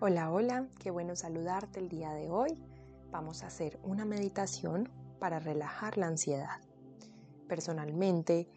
Hola, hola, qué bueno saludarte el día de hoy. Vamos a hacer una meditación para relajar la ansiedad. Personalmente,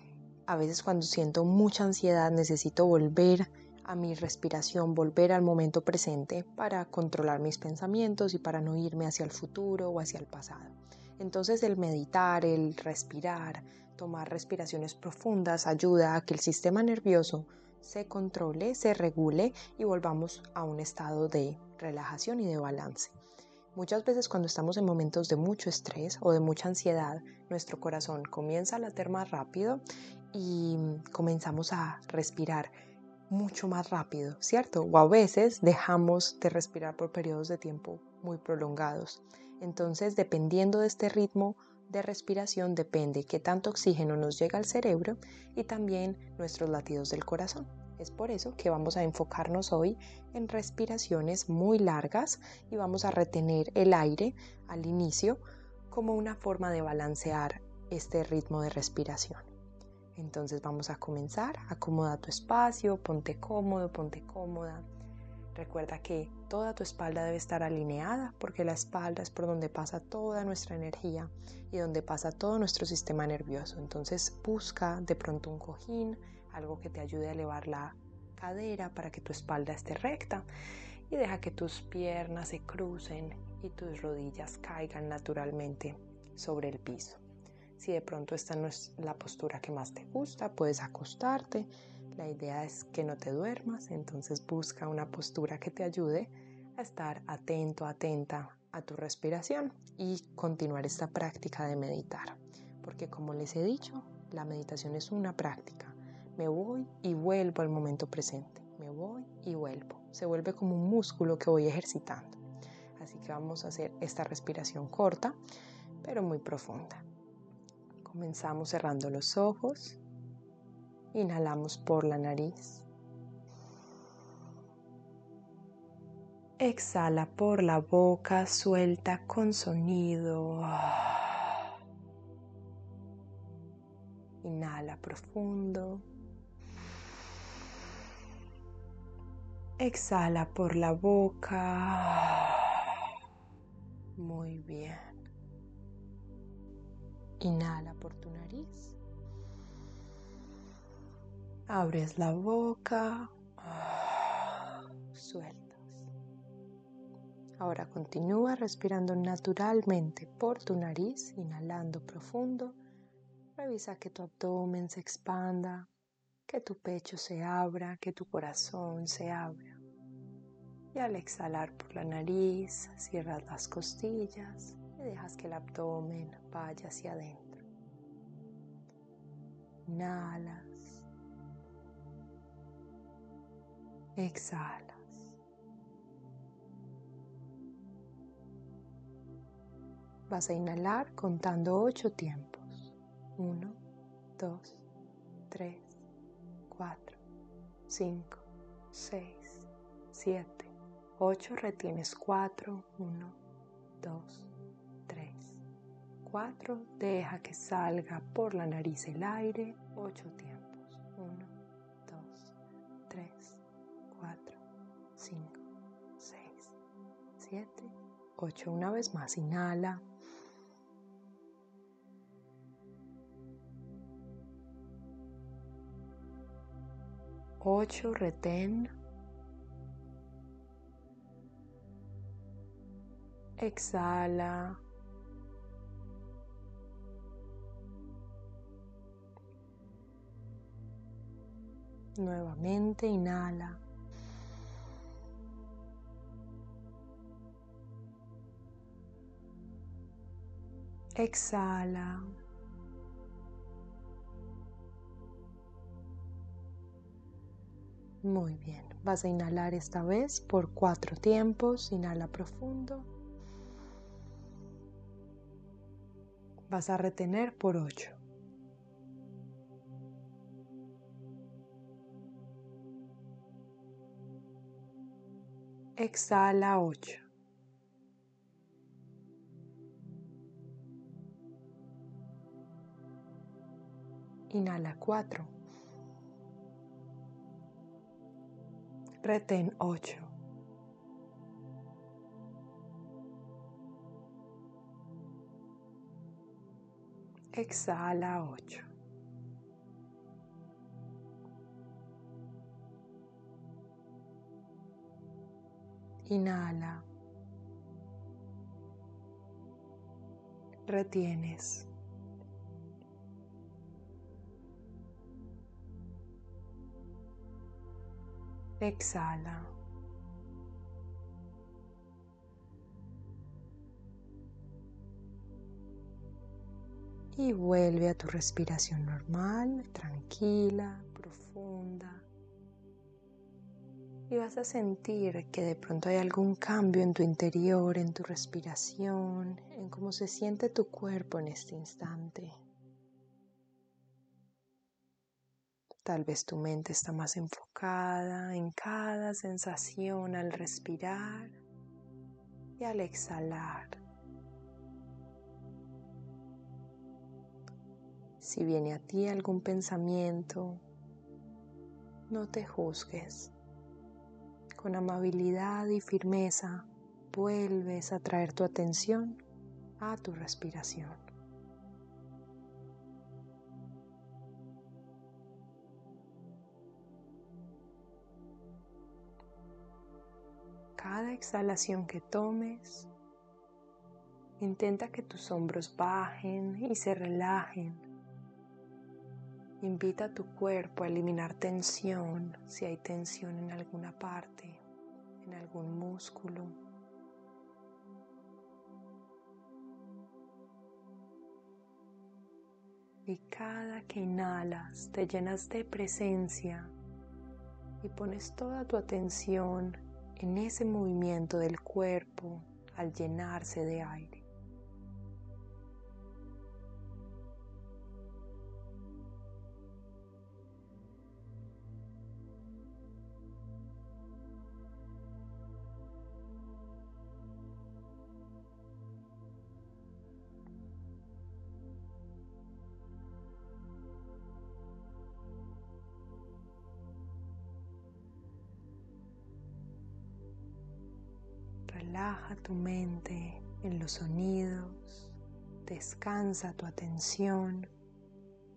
a veces cuando siento mucha ansiedad necesito volver a mi respiración, volver al momento presente para controlar mis pensamientos y para no irme hacia el futuro o hacia el pasado. Entonces el meditar, el respirar, tomar respiraciones profundas ayuda a que el sistema nervioso se controle, se regule y volvamos a un estado de relajación y de balance. Muchas veces cuando estamos en momentos de mucho estrés o de mucha ansiedad, nuestro corazón comienza a latir más rápido y comenzamos a respirar mucho más rápido, ¿cierto? O a veces dejamos de respirar por periodos de tiempo muy prolongados. Entonces, dependiendo de este ritmo de respiración, depende qué tanto oxígeno nos llega al cerebro y también nuestros latidos del corazón. Es por eso que vamos a enfocarnos hoy en respiraciones muy largas y vamos a retener el aire al inicio como una forma de balancear este ritmo de respiración. Entonces vamos a comenzar, acomoda tu espacio, ponte cómodo, ponte cómoda. Recuerda que toda tu espalda debe estar alineada porque la espalda es por donde pasa toda nuestra energía y donde pasa todo nuestro sistema nervioso. Entonces busca de pronto un cojín, algo que te ayude a elevar la cadera para que tu espalda esté recta y deja que tus piernas se crucen y tus rodillas caigan naturalmente sobre el piso. Si de pronto esta no es la postura que más te gusta, puedes acostarte. La idea es que no te duermas, entonces busca una postura que te ayude a estar atento, atenta a tu respiración y continuar esta práctica de meditar. Porque como les he dicho, la meditación es una práctica me voy y vuelvo al momento presente. Me voy y vuelvo. Se vuelve como un músculo que voy ejercitando. Así que vamos a hacer esta respiración corta, pero muy profunda. Comenzamos cerrando los ojos. Inhalamos por la nariz. Exhala por la boca, suelta con sonido. Inhala profundo. Exhala por la boca. Muy bien. Inhala por tu nariz. Abres la boca. Sueltas. Ahora continúa respirando naturalmente por tu nariz, inhalando profundo. Revisa que tu abdomen se expanda, que tu pecho se abra, que tu corazón se abra. Y al exhalar por la nariz, cierras las costillas y dejas que el abdomen vaya hacia adentro. Inhalas. Exhalas. Vas a inhalar contando ocho tiempos. Uno, dos, tres, 4, 5, 6, 7, 8, retienes 4, 1, 2, 3, 4, deja que salga por la nariz el aire, 8 tiempos, 7, 8, una vez más, inhala. 8 retén. Exhala. Nuevamente inhala. Exhala. Muy bien, vas a inhalar esta vez por cuatro tiempos, inhala profundo. Vas a retener por ocho. Exhala ocho. Inhala 4. Retén 8. Exhala 8. Inhala. Retienes. Exhala. Y vuelve a tu respiración normal, tranquila, profunda. Y vas a sentir que de pronto hay algún cambio en tu interior, en tu respiración, en cómo se siente tu cuerpo en este instante. Tal vez tu mente está más enfocada en cada sensación al respirar y al exhalar. Si viene a ti algún pensamiento, no te juzgues con amabilidad y firmeza vuelves a traer tu atención a tu respiración. Exhalación que tomes, intenta que tus hombros bajen y se relajen. Invita a tu cuerpo a eliminar tensión si hay tensión en alguna parte en algún músculo. Y cada que inhalas te llenas de presencia y pones toda tu atención en ese movimiento del cuerpo al llenarse de aire. Relaja tu mente en los sonidos, descansa tu atención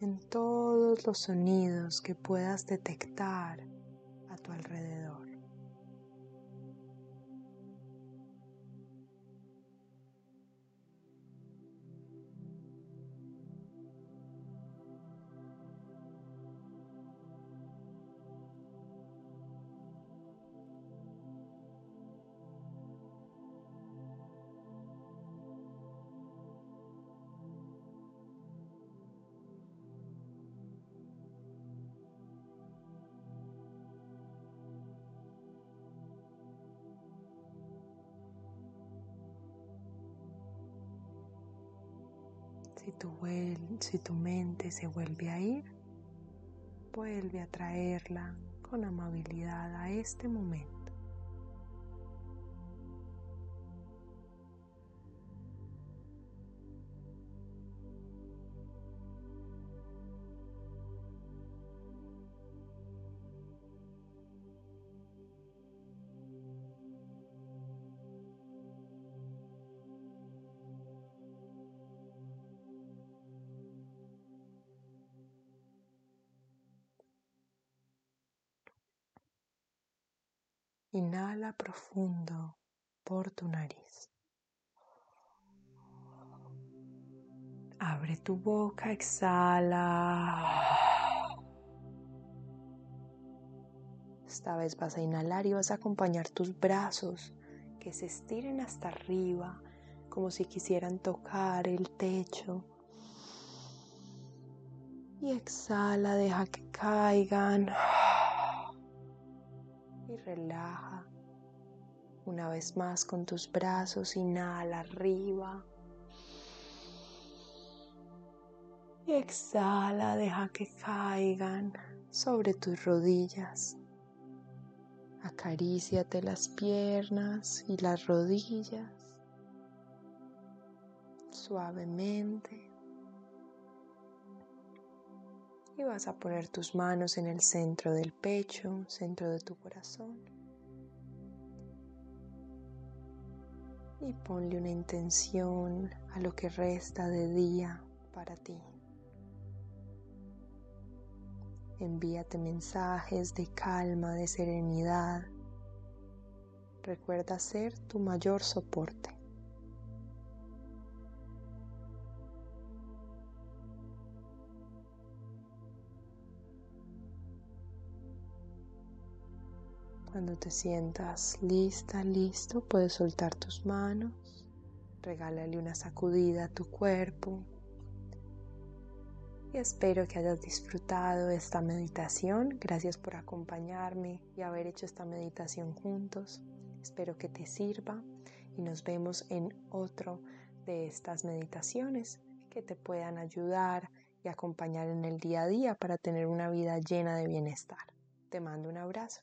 en todos los sonidos que puedas detectar a tu alrededor. Si tu, mente se vuelve a ir, vuelve a traerla con amabilidad a este momento. Inhala profundo por tu nariz. Abre tu boca, exhala. Esta vez vas a inhalar y vas a acompañar tus brazos que se estiren hasta arriba, como si quisieran tocar el techo. Y exhala, deja que caigan relaja. Una vez más con tus brazos, inhala arriba. Y exhala, deja que caigan sobre tus rodillas. Acaríciate las piernas y las rodillas suavemente y vas a poner tus manos en el centro del pecho, centro de tu corazón. Y ponle una intención a lo que resta de día para ti. Envíate mensajes de calma, de serenidad. Recuerda ser tu mayor soporte. Cuando te sientas lista, listo, puedes soltar tus manos, regálale una sacudida a tu cuerpo. Y espero que hayas disfrutado esta meditación. Gracias por acompañarme y haber hecho esta meditación juntos. Espero que te sirva y nos vemos en otro de estas meditaciones que te puedan ayudar y acompañar en el día a día para tener una vida llena de bienestar. Te mando un abrazo.